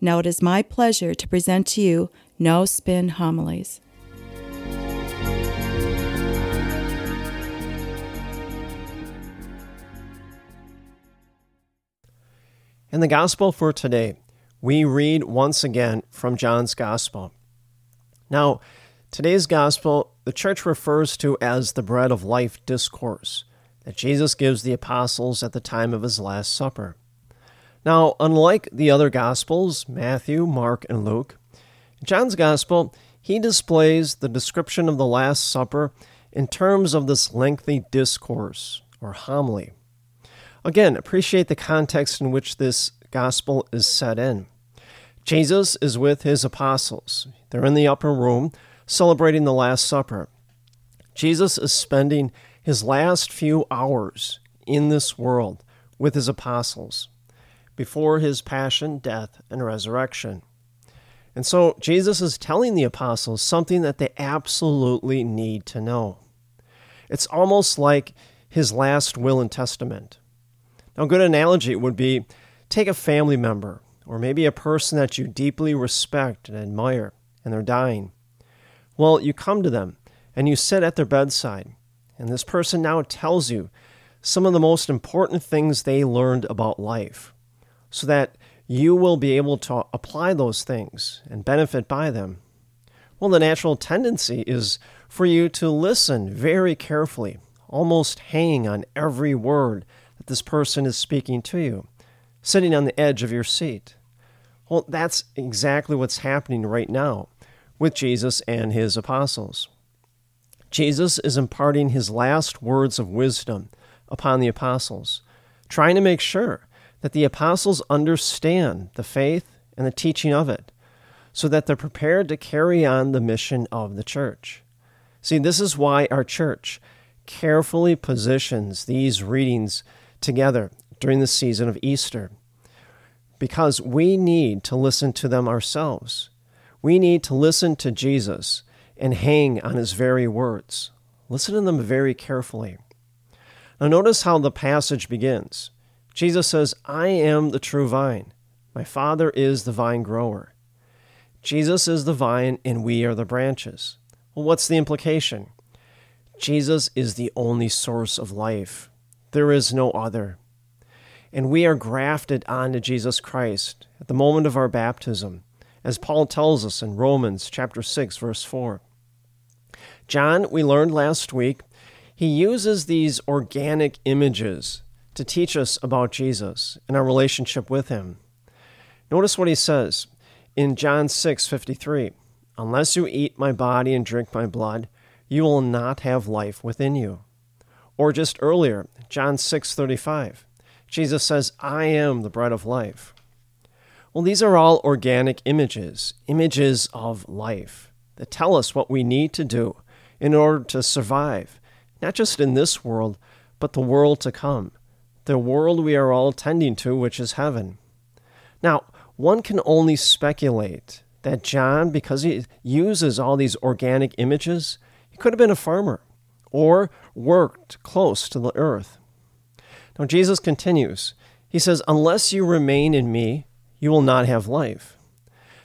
Now it is my pleasure to present to you No Spin Homilies. In the Gospel for today, we read once again from John's Gospel. Now, today's Gospel, the church refers to as the Bread of Life discourse that Jesus gives the apostles at the time of his Last Supper. Now, unlike the other Gospels, Matthew, Mark, and Luke, John's Gospel, he displays the description of the Last Supper in terms of this lengthy discourse or homily. Again, appreciate the context in which this Gospel is set in. Jesus is with his apostles. They're in the upper room celebrating the Last Supper. Jesus is spending his last few hours in this world with his apostles before his passion, death, and resurrection. And so Jesus is telling the apostles something that they absolutely need to know. It's almost like his last will and testament. Now, a good analogy would be take a family member or maybe a person that you deeply respect and admire, and they're dying. Well, you come to them and you sit at their bedside, and this person now tells you some of the most important things they learned about life so that you will be able to apply those things and benefit by them? Well, the natural tendency is for you to listen very carefully, almost hanging on every word that this person is speaking to you, sitting on the edge of your seat. Well, that's exactly what's happening right now with Jesus and his apostles. Jesus is imparting his last words of wisdom upon the apostles, trying to make sure that the apostles understand the faith and the teaching of it so that they're prepared to carry on the mission of the church. See, this is why our church carefully positions these readings together during the season of Easter because we need to listen to them ourselves. We need to listen to Jesus and hang on his very words. Listen to them very carefully. Now, notice how the passage begins. Jesus says, I am the true vine. My Father is the vine grower. Jesus is the vine, and we are the branches. Well, what's the implication? Jesus is the only source of life. There is no other. And we are grafted onto Jesus Christ at the moment of our baptism, as Paul tells us in Romans chapter 6 verse 4. John, we learned last week, he uses these organic images to teach us about Jesus and our relationship with him. Notice what he says in John 6:53, "Unless you eat my body and drink my blood, you will not have life within you." Or just earlier, John 6:35, Jesus says, "I am the bread of life." Well, these are all organic images, images of life that tell us what we need to do in order to survive, not just in this world, but the world to come the world we are all tending to, which is heaven. Now, one can only speculate that John, because he uses all these organic images, he could have been a farmer or worked close to the earth. Now, Jesus continues. He says, Unless you remain in me, you will not have life.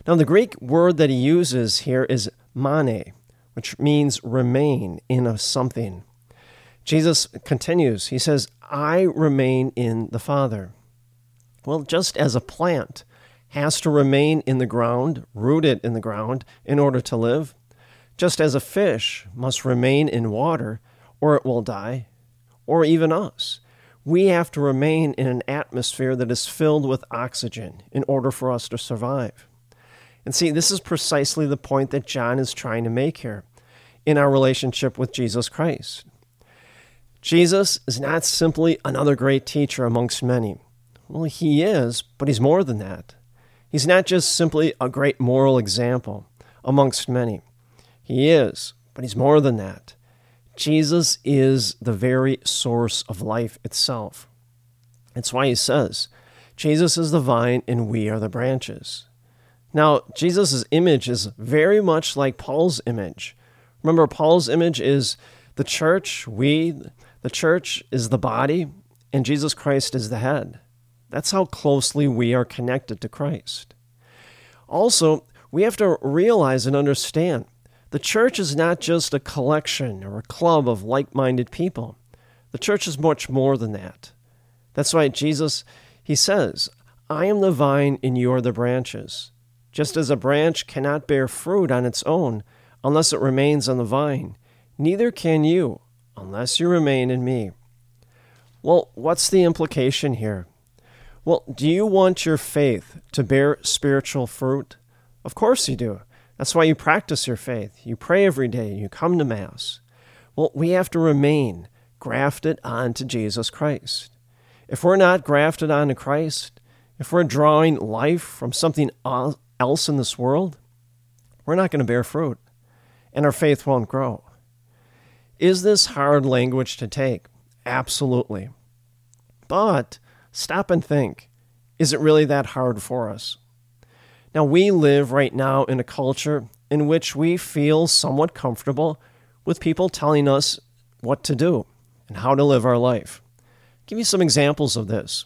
Now, the Greek word that he uses here is mane, which means remain in a something. Jesus continues. He says, I remain in the Father. Well, just as a plant has to remain in the ground, rooted in the ground, in order to live, just as a fish must remain in water or it will die, or even us, we have to remain in an atmosphere that is filled with oxygen in order for us to survive. And see, this is precisely the point that John is trying to make here in our relationship with Jesus Christ. Jesus is not simply another great teacher amongst many. Well, he is, but he's more than that. He's not just simply a great moral example amongst many. He is, but he's more than that. Jesus is the very source of life itself. That's why he says, Jesus is the vine and we are the branches. Now, Jesus' image is very much like Paul's image. Remember, Paul's image is the church, we, the church is the body, and Jesus Christ is the head. That's how closely we are connected to Christ. Also, we have to realize and understand the church is not just a collection or a club of like minded people. The church is much more than that. That's why Jesus, he says, I am the vine and you are the branches. Just as a branch cannot bear fruit on its own unless it remains on the vine, neither can you unless you remain in me. Well, what's the implication here? Well, do you want your faith to bear spiritual fruit? Of course you do. That's why you practice your faith. You pray every day. You come to Mass. Well, we have to remain grafted onto Jesus Christ. If we're not grafted onto Christ, if we're drawing life from something else in this world, we're not going to bear fruit and our faith won't grow. Is this hard language to take? Absolutely. But stop and think is it really that hard for us? Now, we live right now in a culture in which we feel somewhat comfortable with people telling us what to do and how to live our life. I'll give you some examples of this.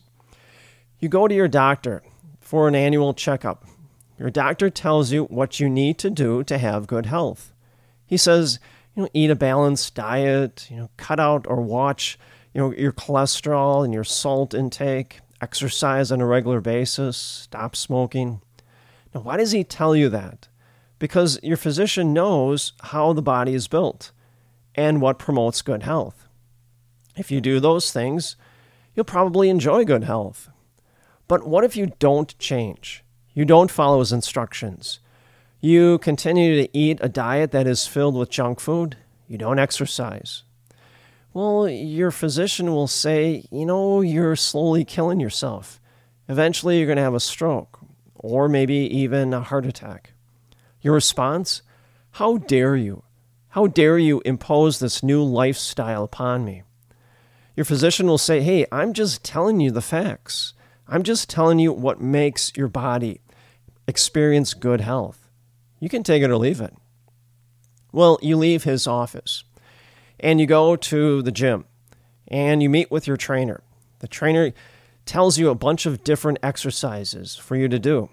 You go to your doctor for an annual checkup. Your doctor tells you what you need to do to have good health. He says, you know, eat a balanced diet, you know, cut out or watch, you know, your cholesterol and your salt intake, exercise on a regular basis, stop smoking. Now, why does he tell you that? Because your physician knows how the body is built and what promotes good health. If you do those things, you'll probably enjoy good health. But what if you don't change? You don't follow his instructions. You continue to eat a diet that is filled with junk food. You don't exercise. Well, your physician will say, you know, you're slowly killing yourself. Eventually, you're going to have a stroke or maybe even a heart attack. Your response? How dare you? How dare you impose this new lifestyle upon me? Your physician will say, Hey, I'm just telling you the facts. I'm just telling you what makes your body experience good health. You can take it or leave it. Well, you leave his office and you go to the gym and you meet with your trainer. The trainer tells you a bunch of different exercises for you to do.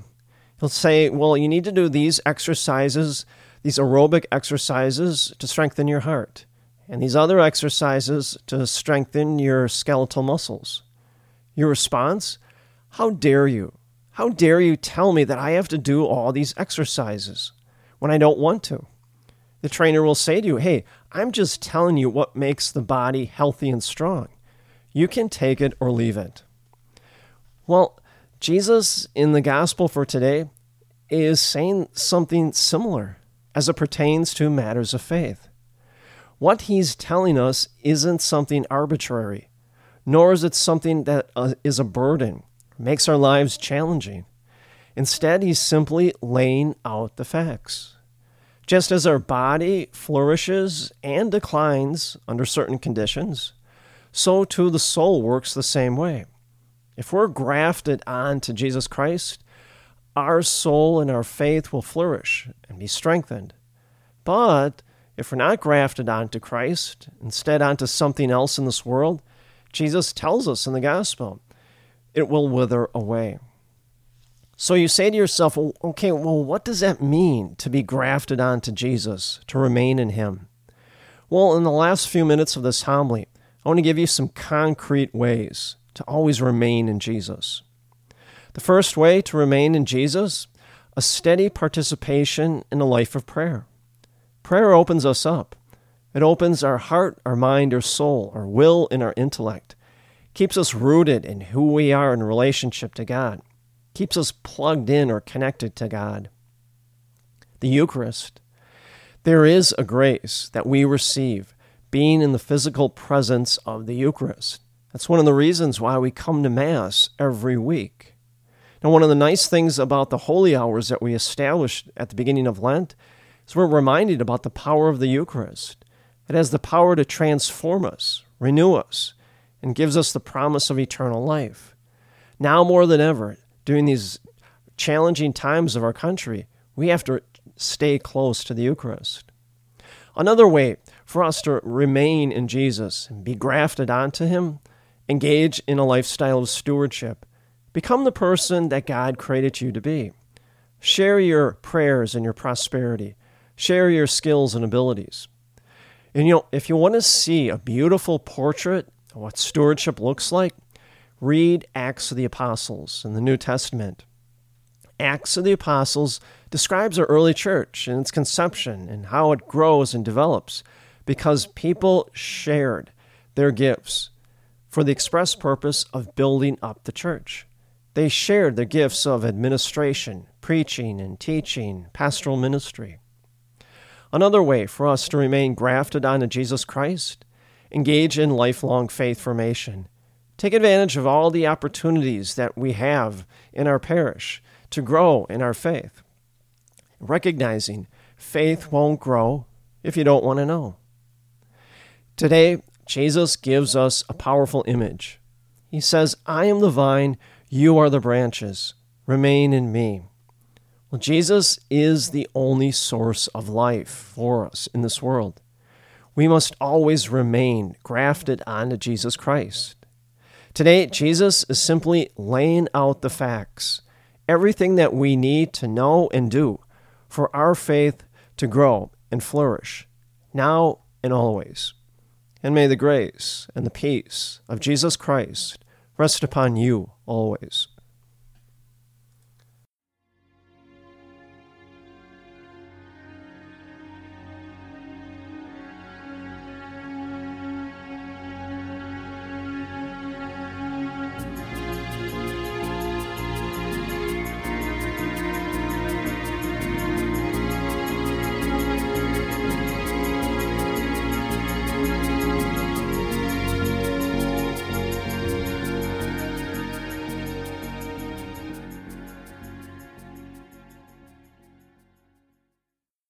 He'll say, Well, you need to do these exercises, these aerobic exercises to strengthen your heart, and these other exercises to strengthen your skeletal muscles. Your response? How dare you? How dare you tell me that I have to do all these exercises when I don't want to? The trainer will say to you, Hey, I'm just telling you what makes the body healthy and strong. You can take it or leave it. Well, Jesus in the gospel for today is saying something similar as it pertains to matters of faith. What he's telling us isn't something arbitrary, nor is it something that uh, a burden, makes our lives challenging. Instead, he's simply laying out the facts. Just as our body flourishes and declines under certain conditions, so too the soul works the same way. If we're grafted onto Jesus Christ, our soul and our faith will flourish and be strengthened. But if we're not grafted onto Christ, instead onto something else in this world, Jesus tells us in the gospel, it will wither away. So you say to yourself, okay, well, what does that mean to be grafted onto Jesus, to remain in Him? Well, in the last few minutes of this homily, I want to give you some concrete ways to always remain in Jesus. The first way to remain in Jesus, a steady participation in a life of prayer. Prayer opens us up. It opens our heart, our mind, our soul, our will, and our intellect. Keeps us rooted in who we are in relationship to God. Keeps us plugged in or connected to God. The Eucharist. There is a grace that we receive being in the physical presence of the Eucharist. That's one of the reasons why we come to Mass every week. Now, one of the nice things about the holy hours that we established at the beginning of Lent is we're reminded about the power of the Eucharist. It has the power to transform us, renew us, and gives us the promise of eternal life. Now more than ever, during these challenging times of our country, we have to stay close to the Eucharist. Another way for us to remain in Jesus and be grafted onto Him, engage in a lifestyle of stewardship, become the person that God created you to be. Share your prayers and your prosperity. Share your skills and abilities. And you know, if you want to see a beautiful portrait of what stewardship looks like, read Acts of the Apostles in the New Testament. Acts of the Apostles describes our early church and its conception and how it grows and develops because people shared their gifts for the express purpose of building up the church. They shared their gifts of administration, preaching and teaching, pastoral ministry. Another way for us to remain grafted onto Jesus Christ, engage in lifelong faith formation. Take advantage of all the opportunities that we have in our parish to grow in our faith. Recognizing faith won't grow if you don't want to know. Today, Jesus gives us a powerful image. He says, I am the vine, you are the branches. Remain in me. Well, Jesus is the only source of life for us in this world. We must always remain grafted onto Jesus Christ. Today, Jesus is simply laying out the facts, everything that we need to know and do for our faith to grow and flourish, now and always. And may the grace and the peace of Jesus Christ rest upon you always.